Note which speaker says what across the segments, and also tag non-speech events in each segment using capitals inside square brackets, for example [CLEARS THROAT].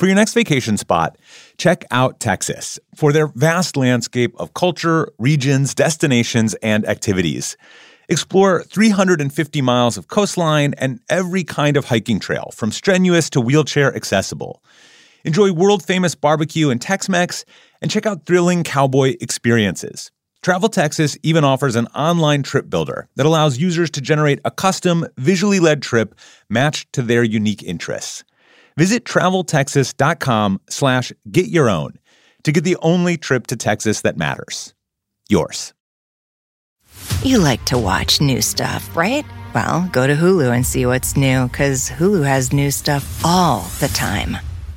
Speaker 1: For your next vacation spot, check out Texas for their vast landscape of culture, regions, destinations, and activities. Explore 350 miles of coastline and every kind of hiking trail, from strenuous to wheelchair accessible. Enjoy world famous barbecue and Tex Mex, and check out thrilling cowboy experiences. Travel Texas even offers an online trip builder that allows users to generate a custom, visually led trip matched to their unique interests. Visit traveltexas.com slash get your own to get the only trip to Texas that matters. Yours.
Speaker 2: You like to watch new stuff, right? Well, go to Hulu and see what's new because Hulu has new stuff all the time.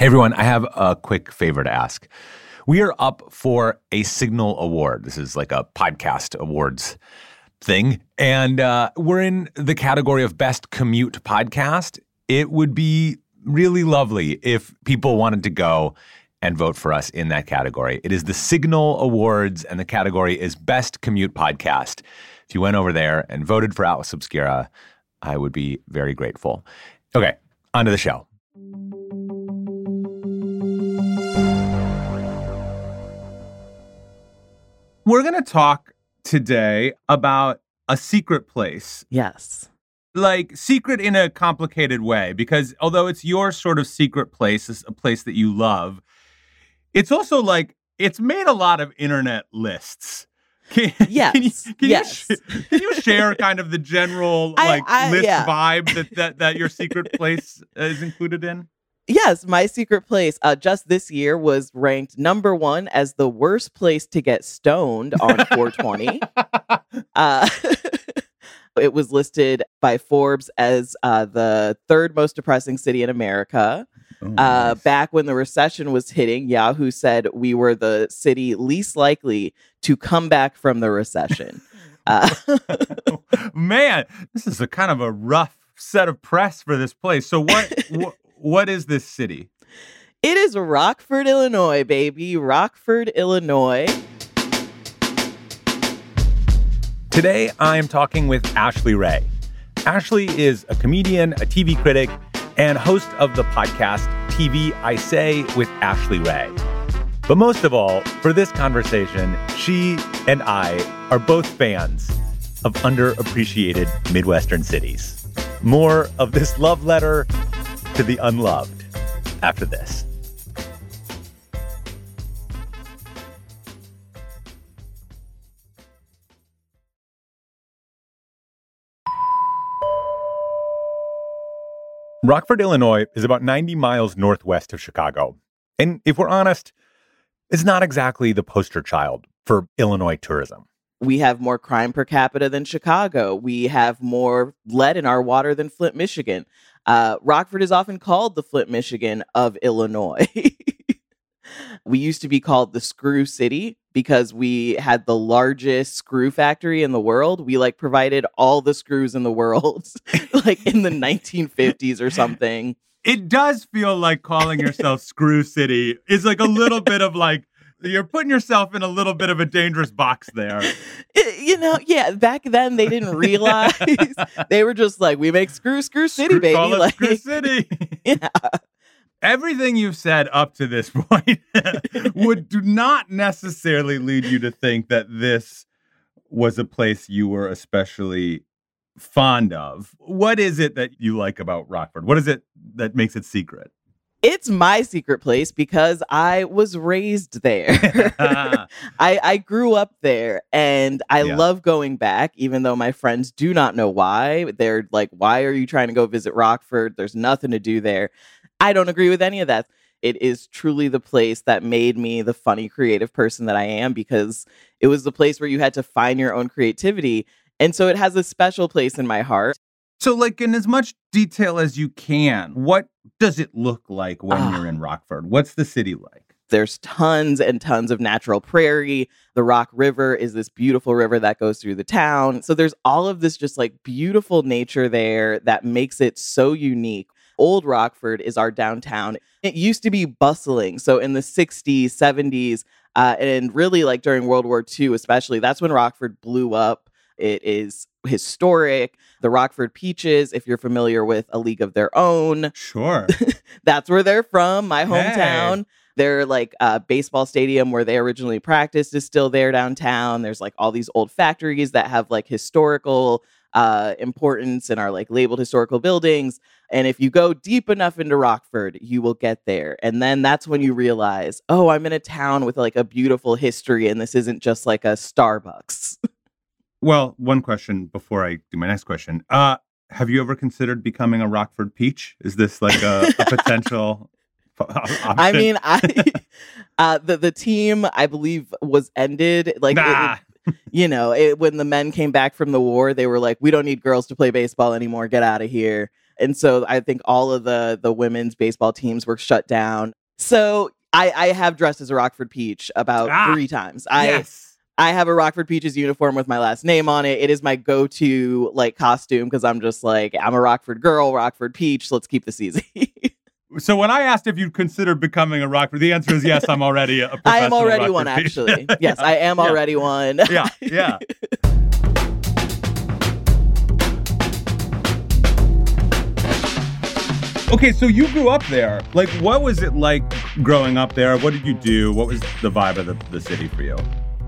Speaker 1: Hey everyone, I have a quick favor to ask. We are up for a Signal Award. This is like a podcast awards thing. And uh, we're in the category of Best Commute Podcast. It would be really lovely if people wanted to go and vote for us in that category. It is the Signal Awards, and the category is Best Commute Podcast. If you went over there and voted for Atlas Obscura, I would be very grateful. Okay, on to the show. We're going to talk today about a secret place.
Speaker 3: Yes.
Speaker 1: Like secret in a complicated way, because although it's your sort of secret place, it's a place that you love, it's also like it's made a lot of internet lists.
Speaker 3: Can, [LAUGHS] yes.
Speaker 1: Can you, can
Speaker 3: yes.
Speaker 1: You, can you share kind of the general [LAUGHS]
Speaker 3: I-
Speaker 1: like
Speaker 3: I-
Speaker 1: list
Speaker 3: yeah.
Speaker 1: vibe that, that that your secret place is included in?
Speaker 3: Yes, my secret place uh, just this year was ranked number one as the worst place to get stoned on [LAUGHS] 420. uh, [LAUGHS] it was listed by Forbes as uh, the third most depressing city in America.
Speaker 1: Oh,
Speaker 3: Uh, back when the recession was hitting, Yahoo said we were the city least likely to come back from the recession. Uh, [LAUGHS]
Speaker 1: Man, this is a kind of a rough set of press for this place. So what what, what is this city?
Speaker 3: it is Rockford, Illinois, baby. Rockford, Illinois.
Speaker 1: Today I am talking with Ashley Ray. Ashley is a comedian, a TV critic, and host of the podcast TV I Say with Ashley Ray. But most of all, for this conversation, she and I are both fans of underappreciated Midwestern cities. More of this love letter to the unloved after this. Rockford, Illinois is about 90 miles northwest of Chicago. And if we're honest, it's not exactly the poster child for Illinois tourism.
Speaker 3: we have more crime per capita than Chicago. We have more lead in our water than Flint, Michigan. Uh, Rockford is often called the Flint, Michigan of Illinois. [LAUGHS] we used to be called the Screw City because we had the largest screw factory in the world. We like provided all the screws in the world, [LAUGHS] like in the 1950s or something.
Speaker 1: It does feel like calling yourself [LAUGHS] Screw City is like a little bit of like, you're putting yourself in a little bit of a dangerous box there. [LAUGHS]
Speaker 3: You know, yeah, back then they didn't [LAUGHS] realize. they were just like, we make Screw, Screw City,
Speaker 1: Screw-
Speaker 3: baby.
Speaker 1: Call it
Speaker 3: like,
Speaker 1: Screw City. [LAUGHS]
Speaker 3: yeah.
Speaker 1: Everything you've said up to this point would do not necessarily lead you to think that this was a place you were especially fond of. What is it that you like about Rockford? What is it that makes it secret?
Speaker 3: It's my secret place because I was raised there. [LAUGHS] [LAUGHS] I, I grew up there and I
Speaker 1: Yeah.
Speaker 3: love going back, even though my friends do not know why. They're like, why are you trying to go visit Rockford? There's nothing to do there. I don't agree with any of that. It is truly the place that made me the funny, creative person that I am because it was the place where you had to find your own creativity. And so it has a special place in my heart.
Speaker 1: So, like, in as much detail as you can, what does it look like when
Speaker 3: Ah.
Speaker 1: you're in Rockford? What's the city like?
Speaker 3: There's tons and tons of natural prairie. The Rock River is this beautiful river that goes through the town. So there's all of this just like beautiful nature there that makes it so unique. Old Rockford is our downtown. It used to be bustling. So in the 60s, 70s, uh, and really like during World War II, especially, that's when Rockford blew up. It is historic. The Rockford Peaches, if you're familiar with A League of Their Own,
Speaker 1: Sure. [LAUGHS]
Speaker 3: that's where they're from, my
Speaker 1: Hey.
Speaker 3: hometown. Their like uh, baseball stadium where they originally practiced is still there downtown. There's like all these old factories that have like historical uh, importance and are like labeled historical buildings. And if you go deep enough into Rockford, you will get there. And then that's when you realize, oh, I'm in a town with like a beautiful history, and this isn't just like a Starbucks. [LAUGHS]
Speaker 1: Well, one question before I do my next question. Uh, have you ever considered becoming a Rockford Peach? Is this like a, a potential [LAUGHS] option?
Speaker 3: I mean, I [LAUGHS] uh, the the team I believe was ended like
Speaker 1: nah.
Speaker 3: it- [LAUGHS] you know it, when the men came back from the war, they were like, we don't need girls to play baseball anymore. Get out of here. And so I think all of the the women's baseball teams were shut down. So I, I have dressed as a Rockford Peach about
Speaker 1: Ah,
Speaker 3: three times. I
Speaker 1: yes.
Speaker 3: I have a Rockford Peaches uniform with my last name on it. It is my go-to like costume because I'm just like I'm a Rockford girl, Rockford Peach. Let's keep this easy. [LAUGHS]
Speaker 1: So when I asked if you'd considered becoming a Rockford, the answer is yes. I'm already a [LAUGHS]
Speaker 3: I am already
Speaker 1: Rockford
Speaker 3: one,
Speaker 1: Peach.
Speaker 3: actually. [LAUGHS] Yes, I am
Speaker 1: yeah.
Speaker 3: already one.
Speaker 1: yeah, yeah. Okay, so you grew up there. Like, what was it like growing up there? What did you do? What was the vibe of the, the city for you?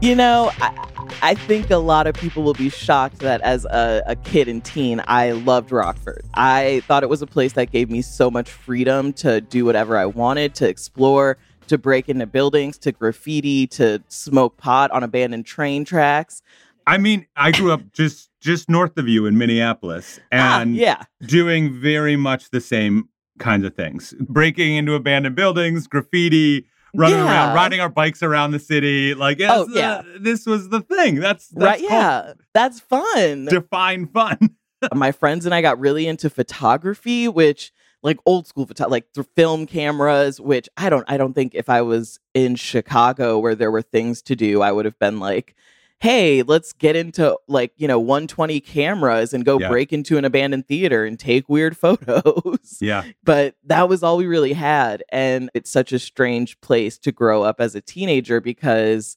Speaker 3: You know, I, I think a lot of people will be shocked that as a, a kid and teen, I loved Rockford. I thought it was a place that gave me so much freedom to do whatever I wanted, to explore, to break into buildings, to graffiti, to smoke pot on abandoned train tracks.
Speaker 1: I mean, I grew up just just north of you in Minneapolis,
Speaker 3: Ah,
Speaker 1: and
Speaker 3: yeah.
Speaker 1: doing very much the same kinds of things breaking into abandoned buildings graffiti running
Speaker 3: Yeah.
Speaker 1: around riding our bikes around the city like yes,
Speaker 3: Oh, yeah.
Speaker 1: uh, this was the thing that's, that's
Speaker 3: right. Yeah. That's fun.
Speaker 1: define fun [LAUGHS]
Speaker 3: my friends and I got really into photography, which like old school photo, like th- film cameras. Which I don't, I don't think if I was in Chicago where there were things to do, I would have been like, "Hey, let's get into like you know 120 cameras and go
Speaker 1: Yeah.
Speaker 3: break into an abandoned theater and take weird [LAUGHS] photos."
Speaker 1: yeah
Speaker 3: but that was all we really had, and it's such a strange place to grow up as a teenager because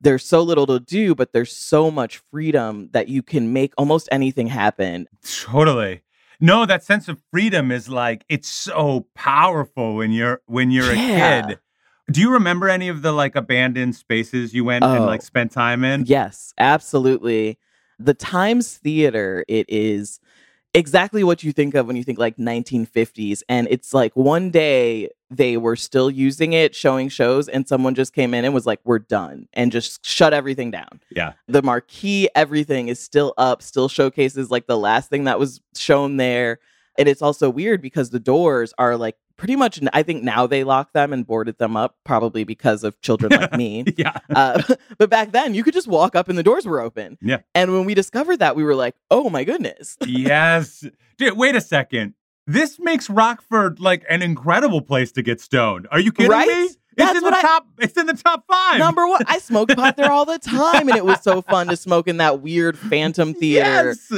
Speaker 3: there's so little to do, but there's so much freedom that you can make almost anything happen.
Speaker 1: totally no that sense of freedom is like it's so powerful when you're when you're
Speaker 3: Yeah.
Speaker 1: a kid do you remember any of the like abandoned spaces you went and
Speaker 3: Oh.
Speaker 1: like spent time in
Speaker 3: Yes, absolutely. The Times Theater, it is exactly what you think of when you think like 1950s. And it's like one day they were still using it, showing shows, and someone just came in and was like, we're done, and just shut everything down.
Speaker 1: yeah
Speaker 3: The marquee, everything is still up, still showcases like the last thing that was shown there. And it's also weird because the doors are like pretty much, I think now they lock them and boarded them up, probably because of children like me. [LAUGHS]
Speaker 1: yeah
Speaker 3: Uh, [LAUGHS] but back then, you could just walk up and the doors were open.
Speaker 1: Yeah.
Speaker 3: And when we discovered that, we were like, oh my goodness. [LAUGHS]
Speaker 1: yes. Dude, wait a second. This makes Rockford like an incredible place to get stoned. Are you kidding
Speaker 3: Right?
Speaker 1: me? It's
Speaker 3: That's
Speaker 1: in the
Speaker 3: I-
Speaker 1: top. It's in the top five.
Speaker 3: Number one, I smoked pot there all the time, and it was so fun to smoke in that weird phantom theater.
Speaker 1: Yes.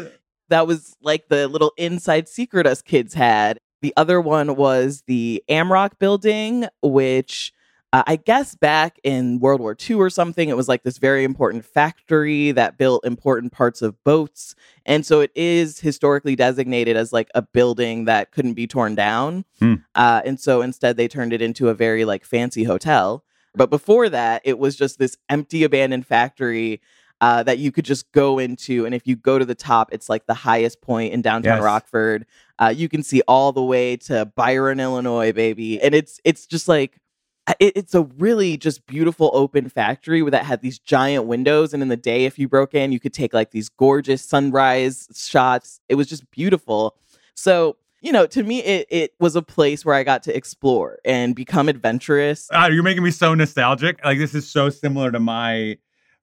Speaker 3: That was like the little inside secret us kids had. The other one was the Amerock building, which uh, I guess back in World War II or something, it was like this very important factory that built important parts of boats. And so it is historically designated as like a building that couldn't be torn down.
Speaker 1: Hmm.
Speaker 3: Uh, and so instead, they turned it into a very like fancy hotel. But before that, it was just this empty, abandoned factory uh, that you could just go into. And if you go to the top, it's like the highest point in downtown
Speaker 1: Yes.
Speaker 3: Rockford. Uh, you can see all the way to Byron, Illinois, baby. And it's it's just like uh, it, it's a really just beautiful open factory that had these giant windows. And in the day, if you broke in, you could take like these gorgeous sunrise shots. It was just beautiful. So you know, to me, it it was a place where I got to explore and become adventurous.
Speaker 1: Ah, you're making me so nostalgic. Like this is so similar to my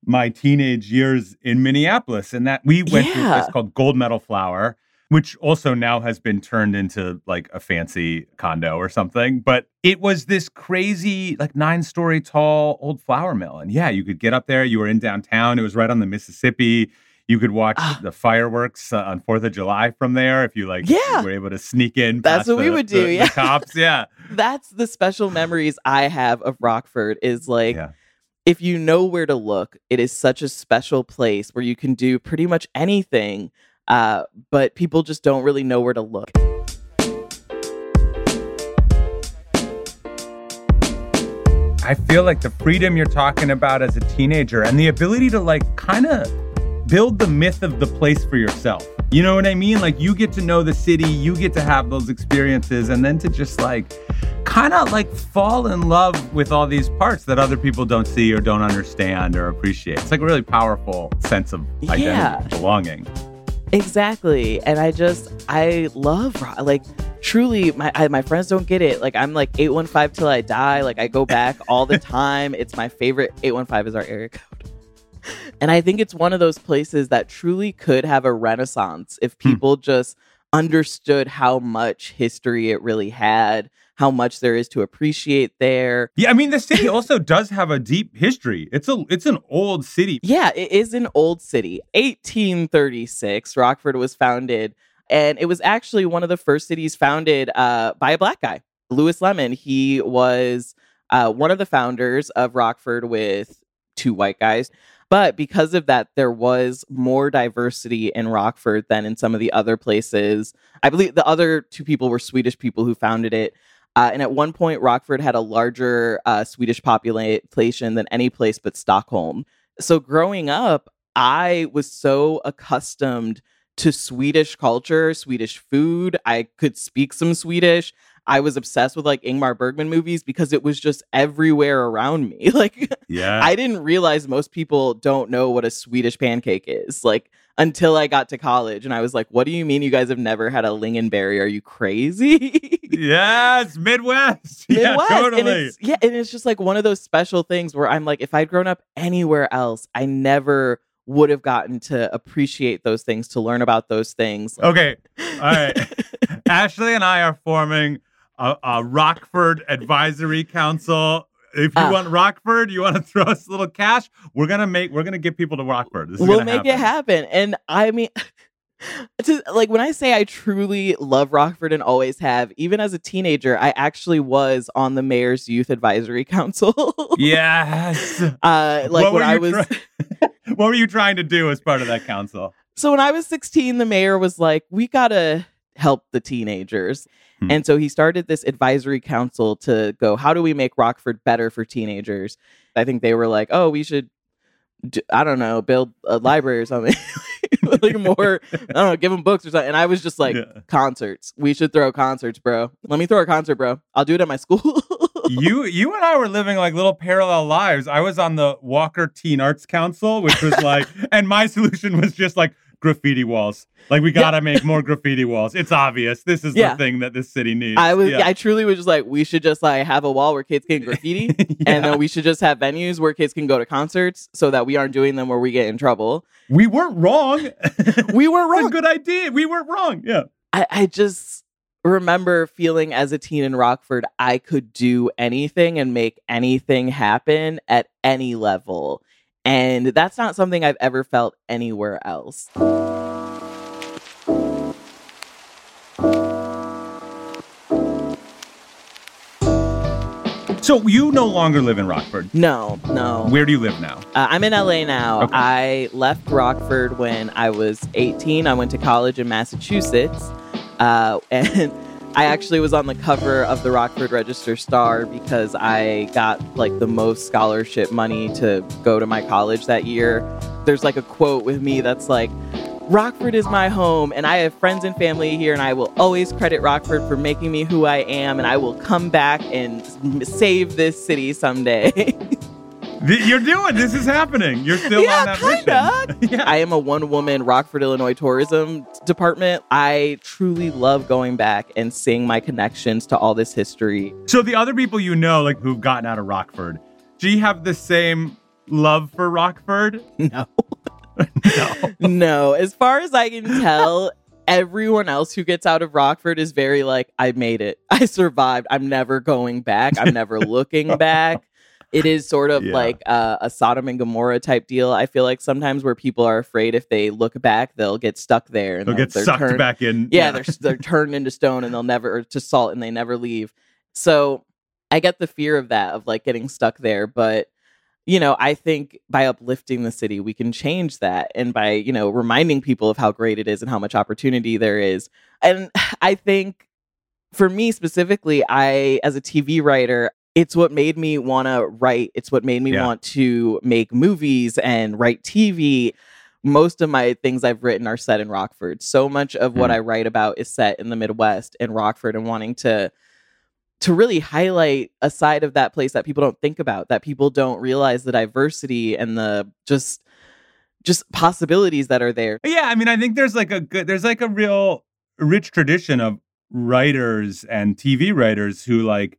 Speaker 1: my teenage years in Minneapolis, and that we went to a place called Gold Medal Flour. which also now has been turned into like a fancy condo or something. But it was this crazy, like nine story tall old flour mill. And yeah, you could get up there. You were in downtown. It was right on the Mississippi. You could watch ah. the fireworks uh, on Fourth of July from there if you like.
Speaker 3: Yeah,
Speaker 1: were able to sneak in.
Speaker 3: That's what
Speaker 1: the,
Speaker 3: we would do.
Speaker 1: The,
Speaker 3: yeah,
Speaker 1: the cops. Yeah, [LAUGHS]
Speaker 3: that's the special memories I have of Rockford. Is like. Yeah. If you know where to look, it is such a special place where you can do pretty much anything, uh, but people just don't really know where to look.
Speaker 1: I feel like the freedom you're talking about as a teenager and the ability to like kind of build the myth of the place for yourself. You know what I mean? Like you get to know the city, you get to have those experiences, and then to just like kind of like fall in love with all these parts that other people don't see or don't understand or appreciate. It's like a really powerful sense of identity, yeah. belonging.
Speaker 3: Exactly. And I just, I love, like, truly, my, I, my friends don't get it. Like, I'm like 815 till I die. Like, I go back all the [LAUGHS] time. It's my favorite. 815 is our area code. And I think it's one of those places that truly could have a renaissance if hmm. people hmm. just understood how much history it really had, how much there is to appreciate there.
Speaker 1: Yeah, I mean the city [CLEARS THROAT] also does have a deep history. It's a it's an old city.
Speaker 3: Yeah, it is an old city. 1836, Rockford was founded and it was actually one of the first cities founded uh, by a black guy, Lewis Lemon. He was uh, one of the founders of Rockford with two white guys. But because of that, there was more diversity in Rockford than in some of the other places. I believe the other two people were Swedish people who founded it. Uh, and at one point, Rockford had a larger uh, Swedish population than any place but Stockholm. So growing up, I was so accustomed to Swedish culture, Swedish food. I could speak some Swedish. I was obsessed with like Ingmar Bergman movies because it was just everywhere around me. [LAUGHS] Like,
Speaker 1: yeah,
Speaker 3: I didn't realize most people don't know what a Swedish pancake is. Like, until I got to college, and I was like, "What do you mean you guys have never had a lingonberry? Are you crazy?" [LAUGHS]
Speaker 1: yes, Midwest. [LAUGHS]
Speaker 3: Midwest. Yeah,
Speaker 1: totally.
Speaker 3: And it's, yeah, and it's just like one of those special things where I'm like, if I'd grown up anywhere else, I never would have gotten to appreciate those things, to learn about those things.
Speaker 1: Okay, all right. Ashley and I are forming a, a Rockford Advisory Council. If you uh, want Rockford, you want to [LAUGHS] throw us a little cash. We're gonna make. We're gonna get people to Rockford.
Speaker 3: we'll make
Speaker 1: happen.
Speaker 3: it happen. And I mean. [LAUGHS] to, like when I say I truly love Rockford and always have, even as a teenager, I actually was on the mayor's youth advisory council.
Speaker 1: yes. [LAUGHS]
Speaker 3: Uh, like what when I was.
Speaker 1: what were you trying to do as part of that council?
Speaker 3: So when I was 16, the mayor was like, "We gotta help the teenagers. Hmm. And so he started this advisory council to go, how do we make Rockford better for teenagers? I think they were like, oh, we should, do, I don't know, build a library or something. [LAUGHS] like [LAUGHS] more, I don't know, give them books or something. And I was just like, yeah. concerts. We should throw concerts, bro. Let me throw a concert, bro. I'll do it at my school.
Speaker 1: you [LAUGHS] you and I were living like little parallel lives. I was on the Walker Teen Arts Council, which was like, and my solution was just like graffiti walls. Like we gotta yeah. make more graffiti walls. It's obvious. This is yeah. the thing that this city needs.
Speaker 3: I was, yeah. I truly was just like, we should just like have a wall where kids can graffiti, [LAUGHS] and then we should just have venues where kids can go to concerts, so that we aren't doing them where we get in trouble.
Speaker 1: We weren't wrong. [LAUGHS]
Speaker 3: we weren't [LAUGHS] wrong.
Speaker 1: good idea. We weren't wrong. Yeah.
Speaker 3: I, I just remember feeling as a teen in Rockford, I could do anything and make anything happen at any level. And that's not something I've ever felt anywhere else.
Speaker 1: So you no longer live in Rockford?
Speaker 3: No, no.
Speaker 1: Where do you live now?
Speaker 3: Uh, I'm in LA now. Okay. I left Rockford when I was 18. I went to college in Massachusetts. Uh, [LAUGHS] and I actually was on the cover of the Rockford Register Star because I got like the most scholarship money to go to my college that year. There's like a quote with me that's like, Rockford is my home, and I have friends and family here, and I will always credit Rockford for making me who I am, and I will come back and save this city someday. [LAUGHS]
Speaker 1: You're doing this is happening. You're still
Speaker 3: yeah,
Speaker 1: on that
Speaker 3: kinda. mission. [LAUGHS] yeah. I am a one woman Rockford, Illinois tourism department. I truly love going back and seeing my connections to all this history.
Speaker 1: So the other people you know, like who've gotten out of Rockford, do you have the same love for Rockford? [LAUGHS]
Speaker 3: No. [LAUGHS] no. no. As far as I can tell, everyone else who gets out of Rockford is very like, I made it. I survived. I'm never going back. I'm never looking back. It is sort of
Speaker 1: Yeah.
Speaker 3: like uh, a Sodom and Gomorrah type deal. I feel like sometimes where people are afraid if they look back, they'll get stuck there and
Speaker 1: They'll get sucked
Speaker 3: turned-
Speaker 1: back in.
Speaker 3: yeah, they're they're [LAUGHS] turned into stone and they'll never or to salt and they never leave. So I get the fear of that of like getting stuck there, but you know, I think by uplifting the city, we can change that, and by you know reminding people of how great it is and how much opportunity there is. And [SIGHS] I think for me specifically, I as a TV writer. It's what made me want to write. It's what made me
Speaker 1: Yeah.
Speaker 3: want to make movies and write TV most of my things I've written are set in Rockford. So much of what
Speaker 1: Mm.
Speaker 3: I write about is set in the Midwest and Rockford and wanting to to really highlight a side of that place that people don't think about, that people don't realize the diversity and the just just possibilities that are there.
Speaker 1: Yeah, I mean, I think there's like a good, there's like a real rich tradition of writers and TV writers who like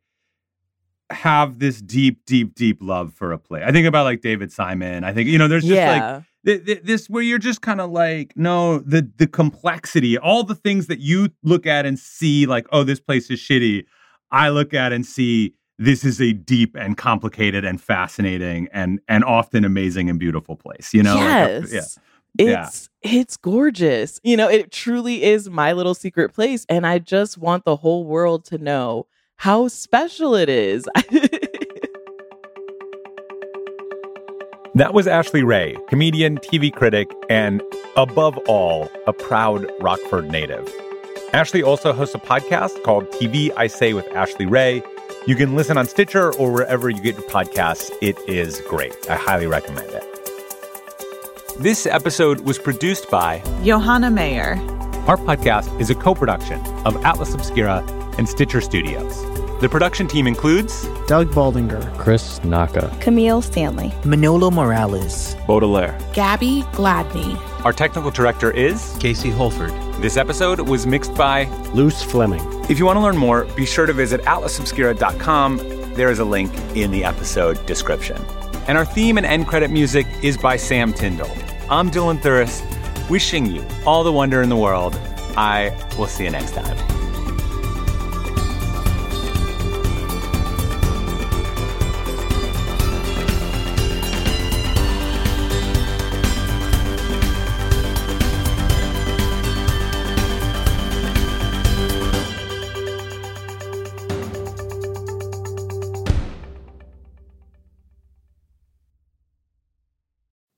Speaker 1: have this deep, deep, deep love for a play. I think about like David Simon. I think you know, there's just like th- th- this where you're just kind of like, no, the the complexity, all the things that you look at and see, like, oh, this place is shitty. I look at and see this is a deep and complicated and fascinating and and often amazing and beautiful place. You know, uh,
Speaker 3: yes.
Speaker 1: yeah. Yeah.
Speaker 3: It's it's gorgeous. You know, it truly is my little secret place and I just want the whole world to know how special it is. [LAUGHS]
Speaker 1: That was Ashley Ray, comedian, TV critic, and above all, a proud Rockford native. Ashley also hosts a podcast called TV I Say with Ashley Ray. You can listen on Stitcher or wherever you get your podcasts. It is great. I highly recommend it. This episode was produced by
Speaker 4: Johanna Mayer.
Speaker 1: our podcast is a co production of Atlas Obscura and Stitcher Studios. The production team includes
Speaker 5: Doug Baldinger,
Speaker 6: Chris Naka.
Speaker 7: Camille Stanley.
Speaker 5: Manolo Morales,
Speaker 6: Baudelaire.
Speaker 4: Gabby Gladney.
Speaker 1: our technical director is.
Speaker 5: Casey Holford,
Speaker 1: This episode was mixed by
Speaker 6: Luce Fleming.
Speaker 1: If you want to learn more, be sure to visit atlasobscura.com. There is a link in the episode description. And our theme and end credit music is by Sam Tyndall. I'm Dylan Thuras, wishing you all the wonder in the world. I will see you next time.